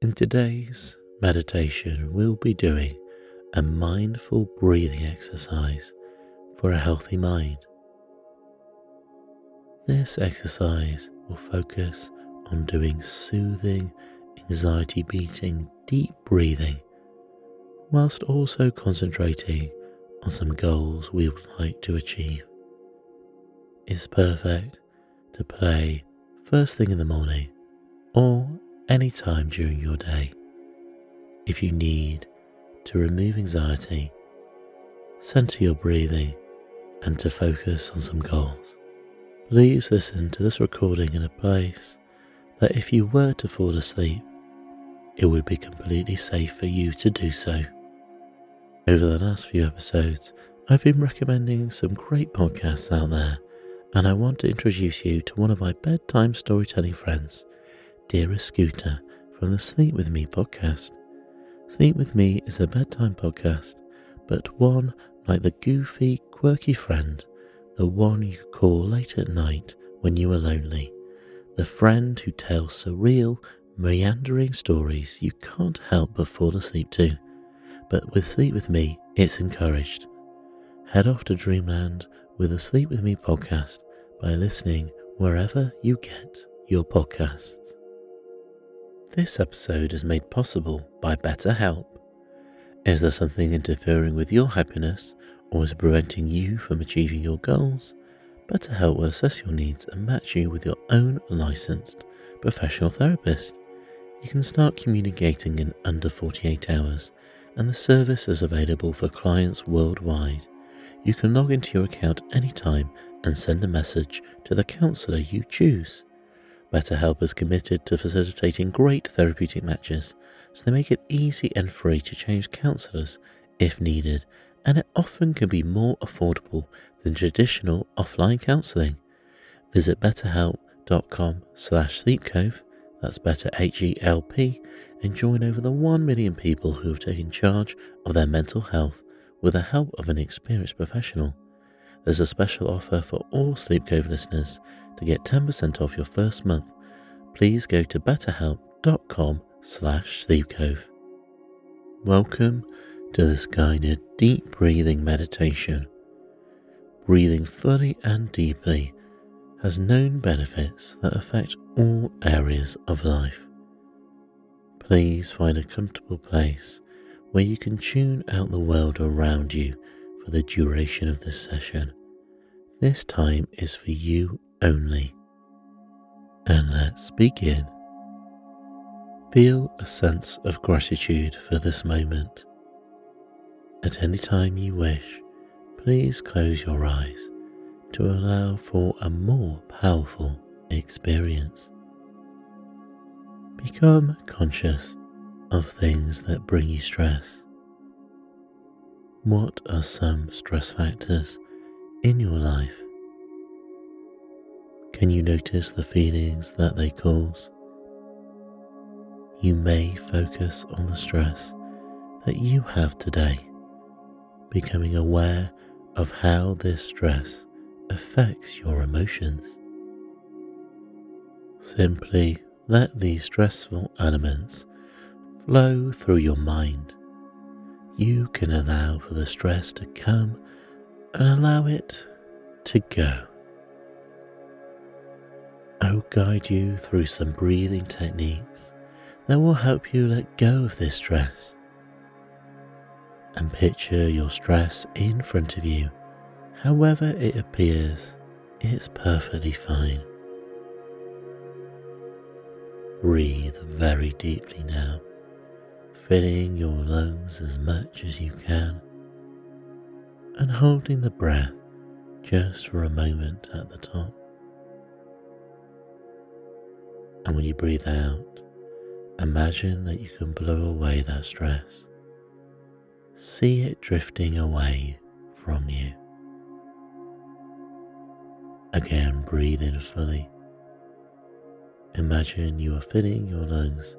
In today's meditation, we'll be doing a mindful breathing exercise for a healthy mind. This exercise will focus on doing soothing, anxiety beating, deep breathing, whilst also concentrating on some goals we would like to achieve. It's perfect to play first thing in the morning or any time during your day. If you need to remove anxiety, center your breathing, and to focus on some goals. Please listen to this recording in a place that if you were to fall asleep, it would be completely safe for you to do so. Over the last few episodes, I've been recommending some great podcasts out there, and I want to introduce you to one of my bedtime storytelling friends, Dearest Scooter from the Sleep With Me podcast. Sleep With Me is a bedtime podcast, but one like the goofy, quirky friend, the one you call late at night when you are lonely, the friend who tells surreal, meandering stories you can't help but fall asleep to. But with Sleep With Me, it's encouraged. Head off to Dreamland with the Sleep With Me podcast by listening wherever you get your podcasts. This episode is made possible by BetterHelp. Is there something interfering with your happiness or is preventing you from achieving your goals? BetterHelp will assess your needs and match you with your own licensed professional therapist. You can start communicating in under 48 hours, and the service is available for clients worldwide. You can log into your account anytime and send a message to the counselor you choose. BetterHelp is committed to facilitating great therapeutic matches, so they make it easy and free to change counsellors if needed, and it often can be more affordable than traditional offline counselling. Visit betterhelp.com slash sleepcove, that's better H-E-L-P, and join over the 1 million people who have taken charge of their mental health with the help of an experienced professional. There's a special offer for all Sleepcove listeners to get 10% off your first month, please go to betterhelp.com slash sleepcove. Welcome to this guided deep breathing meditation. Breathing fully and deeply has known benefits that affect all areas of life. Please find a comfortable place where you can tune out the world around you for the duration of this session. This time is for you only. And let's begin. Feel a sense of gratitude for this moment. At any time you wish, please close your eyes to allow for a more powerful experience. Become conscious of things that bring you stress. What are some stress factors in your life? Can you notice the feelings that they cause? You may focus on the stress that you have today, becoming aware of how this stress affects your emotions. Simply let these stressful elements flow through your mind. You can allow for the stress to come and allow it to go. I'll guide you through some breathing techniques that will help you let go of this stress. And picture your stress in front of you. However it appears, it's perfectly fine. Breathe very deeply now, filling your lungs as much as you can, and holding the breath just for a moment at the top. And when you breathe out, imagine that you can blow away that stress. See it drifting away from you. Again, breathe in fully. Imagine you are filling your lungs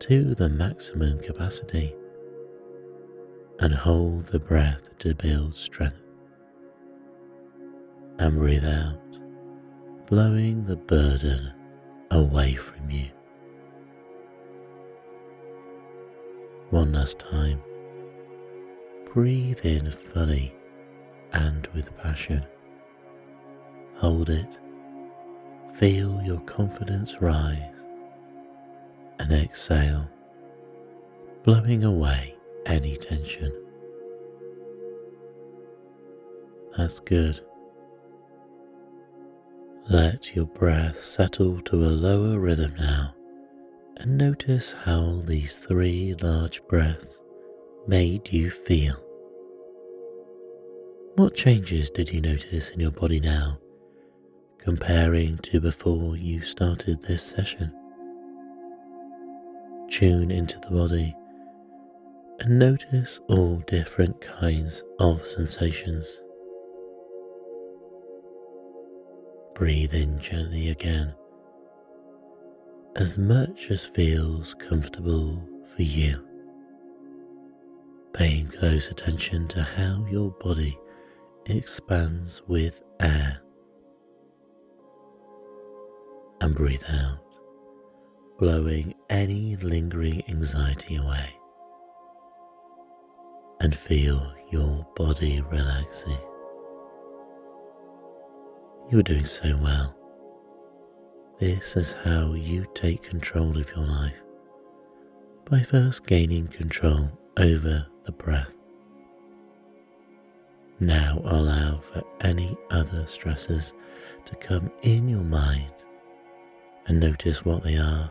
to the maximum capacity and hold the breath to build strength. And breathe out, blowing the burden away from you. One last time. Breathe in fully and with passion. Hold it. Feel your confidence rise and exhale, blowing away any tension. That's good. Let your breath settle to a lower rhythm now and notice how these three large breaths made you feel. What changes did you notice in your body now comparing to before you started this session? Tune into the body and notice all different kinds of sensations. Breathe in gently again as much as feels comfortable for you. Paying close attention to how your body expands with air. And breathe out, blowing any lingering anxiety away. And feel your body relaxing. You're doing so well. This is how you take control of your life by first gaining control over the breath. Now allow for any other stresses to come in your mind and notice what they are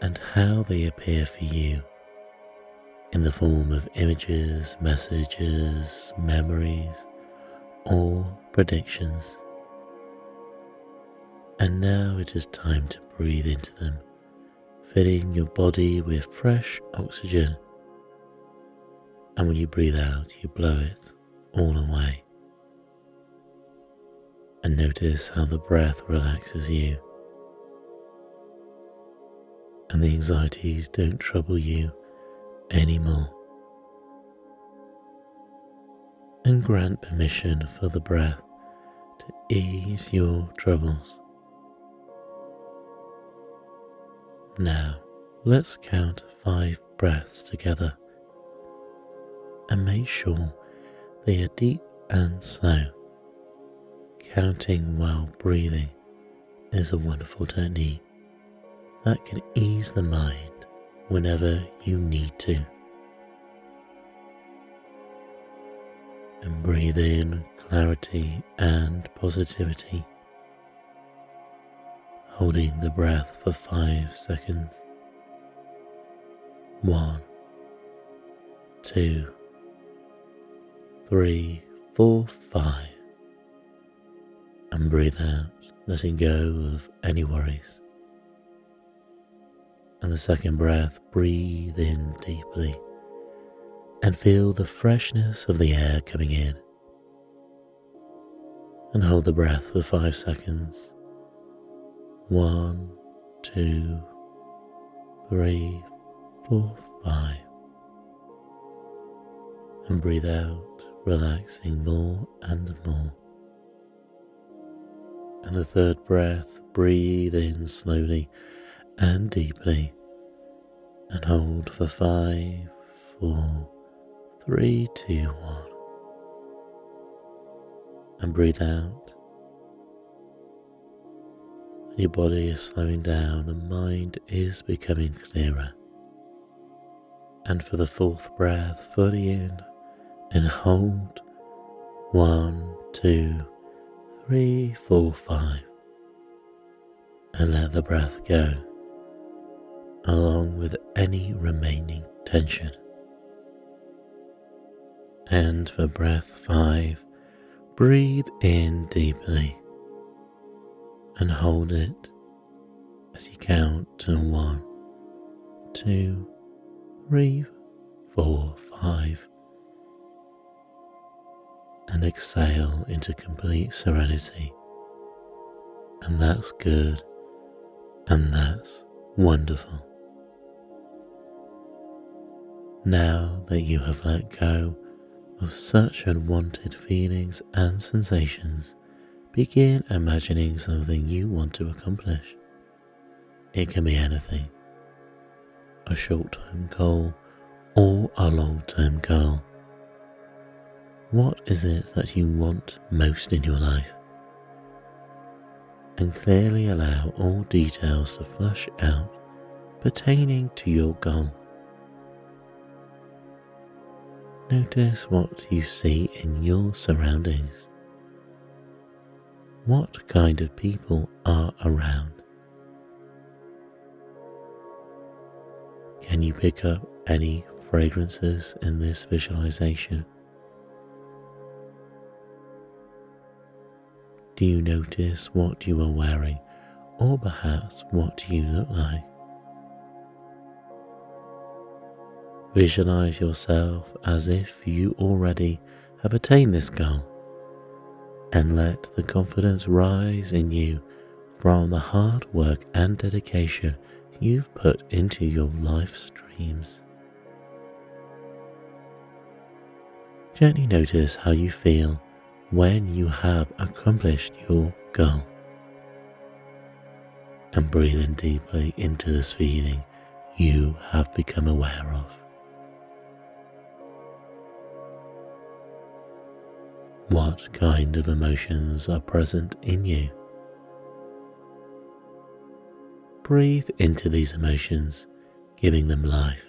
and how they appear for you in the form of images, messages, memories, or predictions. And now it is time to breathe into them, filling your body with fresh oxygen. And when you breathe out, you blow it all away. And notice how the breath relaxes you. And the anxieties don't trouble you anymore. And grant permission for the breath to ease your troubles. Now, let's count five breaths together and make sure they are deep and slow. Counting while breathing is a wonderful technique that can ease the mind whenever you need to. And breathe in clarity and positivity holding the breath for five seconds. One, two, three, four, five. And breathe out, letting go of any worries. And the second breath, breathe in deeply and feel the freshness of the air coming in. And hold the breath for five seconds. One, two, three, four, five. And breathe out, relaxing more and more. And the third breath, breathe in slowly and deeply and hold for five, four, three, two, one. And breathe out And your body is slowing down and mind is becoming clearer. And for the fourth breath, fully in and hold. One, two, three, four, five. And let the breath go, along with any remaining tension. And for breath five, breathe in deeply and hold it as you count to one, two, three, four, five, and exhale into complete serenity. And that's good, and that's wonderful. Now that you have let go of such unwanted feelings and sensations, Begin imagining something you want to accomplish. It can be anything a short term goal or a long term goal. What is it that you want most in your life? And clearly allow all details to flush out pertaining to your goal. Notice what you see in your surroundings. What kind of people are around? Can you pick up any fragrances in this visualization? Do you notice what you are wearing or perhaps what you look like? Visualize yourself as if you already have attained this goal and let the confidence rise in you from the hard work and dedication you've put into your life's dreams. Gently notice how you feel when you have accomplished your goal. And breathe in deeply into this feeling you have become aware of. What kind of emotions are present in you? Breathe into these emotions, giving them life.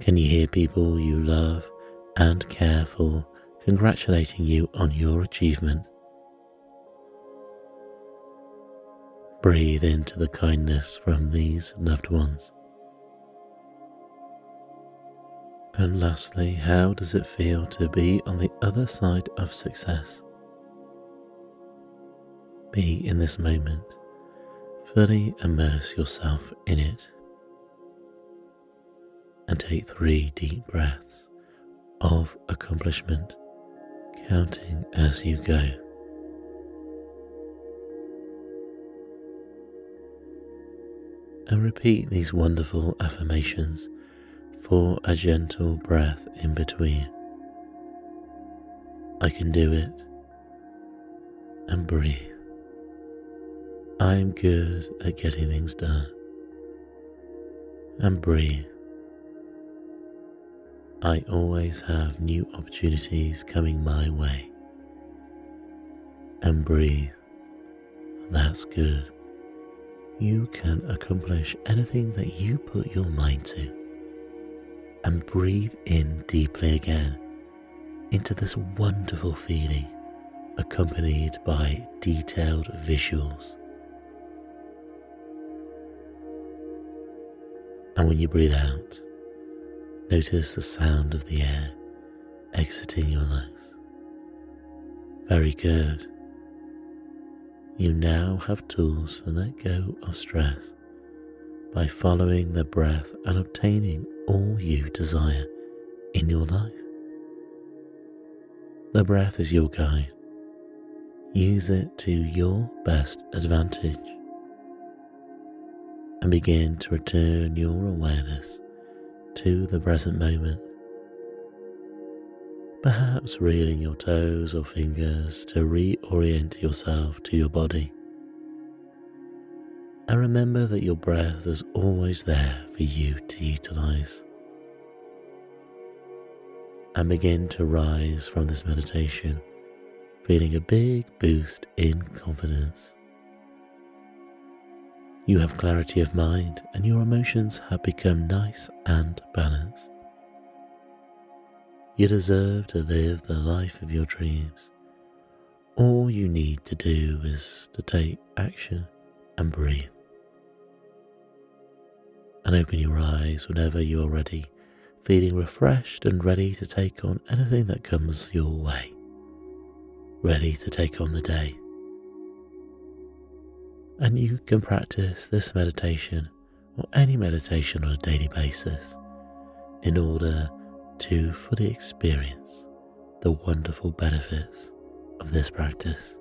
Can you hear people you love and care for congratulating you on your achievement? Breathe into the kindness from these loved ones. And lastly, how does it feel to be on the other side of success? Be in this moment, fully immerse yourself in it and take three deep breaths of accomplishment, counting as you go. And repeat these wonderful affirmations for a gentle breath in between. I can do it and breathe. I am good at getting things done and breathe. I always have new opportunities coming my way. And breathe. That's good. You can accomplish anything that you put your mind to. And breathe in deeply again into this wonderful feeling accompanied by detailed visuals. And when you breathe out, Notice the sound of the air exiting your lungs. Very good. You now have tools to let go of stress by following the breath and obtaining all you desire in your life. The breath is your guide. Use it to your best advantage and begin to return your awareness to the present moment. Perhaps reeling your toes or fingers to reorient yourself to your body. And remember that your breath is always there for you to utilize. And begin to rise from this meditation, feeling a big boost in confidence you have clarity of mind and your emotions have become nice and balanced. You deserve to live the life of your dreams. All you need to do is to take action and breathe. And open your eyes whenever you are ready, feeling refreshed and ready to take on anything that comes your way. Ready to take on the day and you can practice this meditation or any meditation on a daily basis in order to fully experience the wonderful benefits of this practice.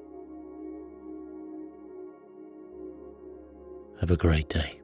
Have a great day.